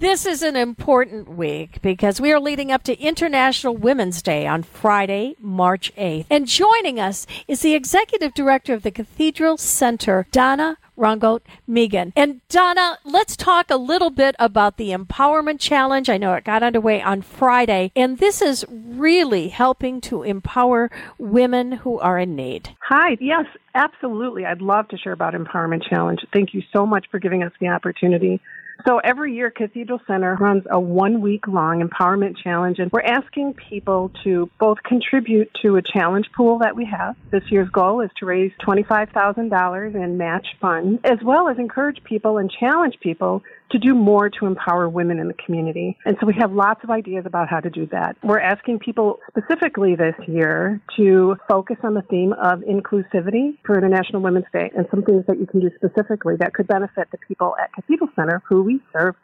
This is an important week because we are leading up to International Women's Day on Friday, March 8th. And joining us is the executive director of the Cathedral Center, Donna Rongoat Megan. And Donna, let's talk a little bit about the Empowerment Challenge. I know it got underway on Friday, and this is really helping to empower women who are in need. Hi, yes, absolutely. I'd love to share about Empowerment Challenge. Thank you so much for giving us the opportunity. So every year, Cathedral Center runs a one week long empowerment challenge, and we're asking people to both contribute to a challenge pool that we have. This year's goal is to raise $25,000 in match funds, as well as encourage people and challenge people to do more to empower women in the community. And so we have lots of ideas about how to do that. We're asking people specifically this year to focus on the theme of inclusivity for International Women's Day and some things that you can do specifically that could benefit the people at Cathedral Center who we serve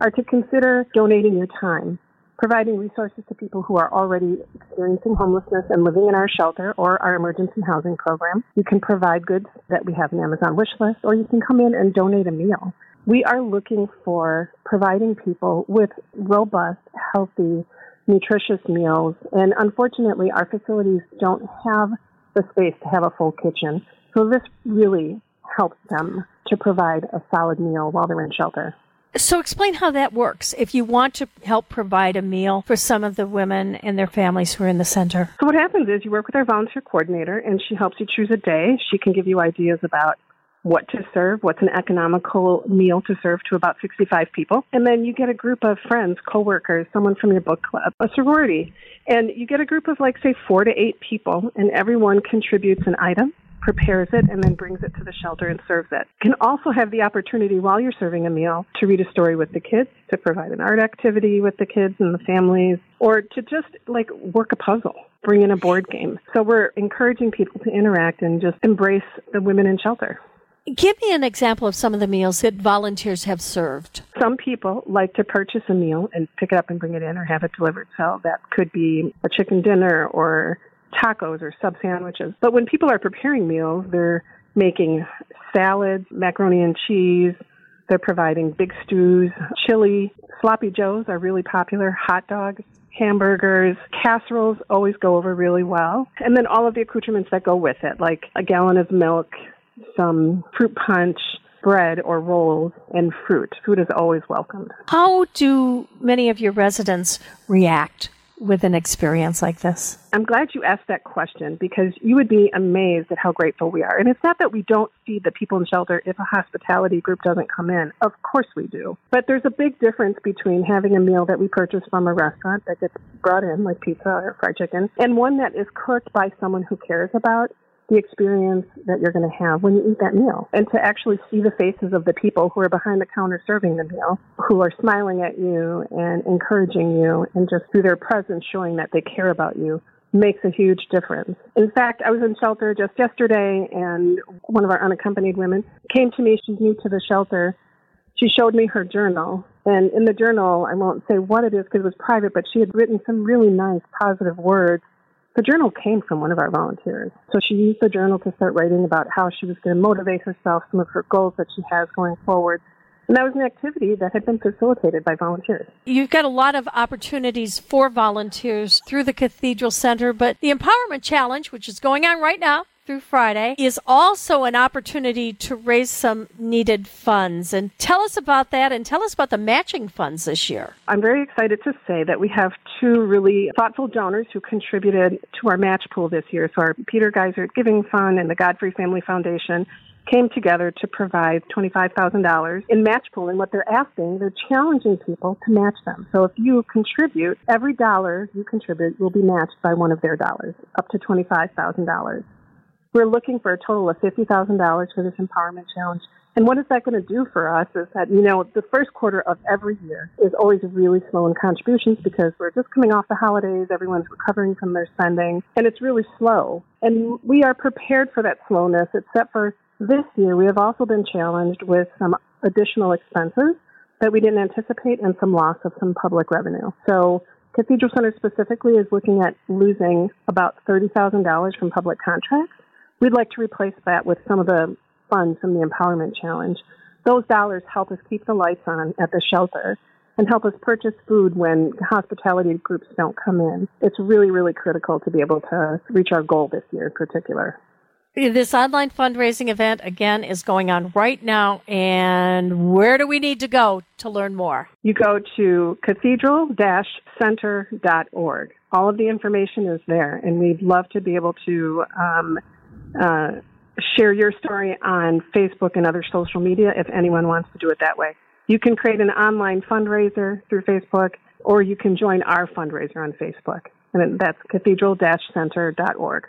are to consider donating your time providing resources to people who are already experiencing homelessness and living in our shelter or our emergency housing program. You can provide goods that we have an Amazon wish list, or you can come in and donate a meal. We are looking for providing people with robust, healthy, nutritious meals. And unfortunately, our facilities don't have the space to have a full kitchen. So this really helps them to provide a solid meal while they're in shelter. So explain how that works. If you want to help provide a meal for some of the women and their families who are in the center. So what happens is you work with our volunteer coordinator and she helps you choose a day. She can give you ideas about what to serve, what's an economical meal to serve to about 65 people. And then you get a group of friends, coworkers, someone from your book club, a sorority. And you get a group of like, say, four to eight people, and everyone contributes an item prepares it and then brings it to the shelter and serves it. You can also have the opportunity while you're serving a meal to read a story with the kids, to provide an art activity with the kids and the families, or to just like work a puzzle, bring in a board game. So we're encouraging people to interact and just embrace the women in shelter. Give me an example of some of the meals that volunteers have served. Some people like to purchase a meal and pick it up and bring it in or have it delivered. So that could be a chicken dinner or tacos or sub sandwiches. But when people are preparing meals, they're making salads, macaroni and cheese, they're providing big stews, chili, sloppy joes are really popular, hot dogs, hamburgers, casseroles always go over really well. And then all of the accoutrements that go with it, like a gallon of milk, some fruit punch, bread or rolls, and fruit. Food is always welcomed. How do many of your residents react with an experience like this? I'm glad you asked that question because you would be amazed at how grateful we are. And it's not that we don't feed the people in shelter if a hospitality group doesn't come in. Of course we do. But there's a big difference between having a meal that we purchase from a restaurant that gets brought in, like pizza or fried chicken, and one that is cooked by someone who cares about the experience that you're going to have when you eat that meal and to actually see the faces of the people who are behind the counter serving the meal who are smiling at you and encouraging you and just through their presence showing that they care about you makes a huge difference. In fact, I was in shelter just yesterday and one of our unaccompanied women came to me. She's new to the shelter. She showed me her journal and in the journal, I won't say what it is because it was private, but she had written some really nice positive words the journal came from one of our volunteers. So she used the journal to start writing about how she was going to motivate herself, some of her goals that she has going forward. And that was an activity that had been facilitated by volunteers. You've got a lot of opportunities for volunteers through the Cathedral Center, but the Empowerment Challenge, which is going on right now, through Friday is also an opportunity to raise some needed funds. And tell us about that and tell us about the matching funds this year. I'm very excited to say that we have two really thoughtful donors who contributed to our match pool this year. So our Peter Geiser Giving Fund and the Godfrey Family Foundation came together to provide $25,000 in match pool. And what they're asking, they're challenging people to match them. So if you contribute, every dollar you contribute will be matched by one of their dollars, up to $25,000. We're looking for a total of $50,000 for this empowerment challenge. And what is that going to do for us is that, you know, the first quarter of every year is always really slow in contributions because we're just coming off the holidays, everyone's recovering from their spending, and it's really slow. And we are prepared for that slowness, except for this year, we have also been challenged with some additional expenses that we didn't anticipate and some loss of some public revenue. So Cathedral Center specifically is looking at losing about $30,000 from public contracts We'd like to replace that with some of the funds from the Empowerment Challenge. Those dollars help us keep the lights on at the shelter. and help us purchase food when hospitality groups don't come in. It's really, really critical to be able to reach our goal this year in particular. This online fundraising event, again, is going on right now. And where do we need to go to learn more? You go to cathedral center.org. All of the information is there, and we'd love to be able to um, uh, share your story on Facebook and other social media if anyone wants to do it that way. You can create an online fundraiser through Facebook, or you can join our fundraiser on Facebook, and that's cathedral-center.org.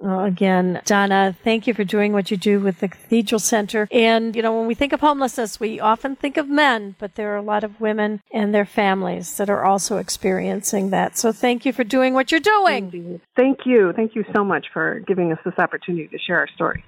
Well, again, Donna, thank you for doing what you do with the Cathedral Center. And, you know, when we think of homelessness, we often think of men, but there are a lot of women and their families that are also experiencing that. So thank you for doing what you're doing. Thank you. Thank you so much for giving us this opportunity to share our story.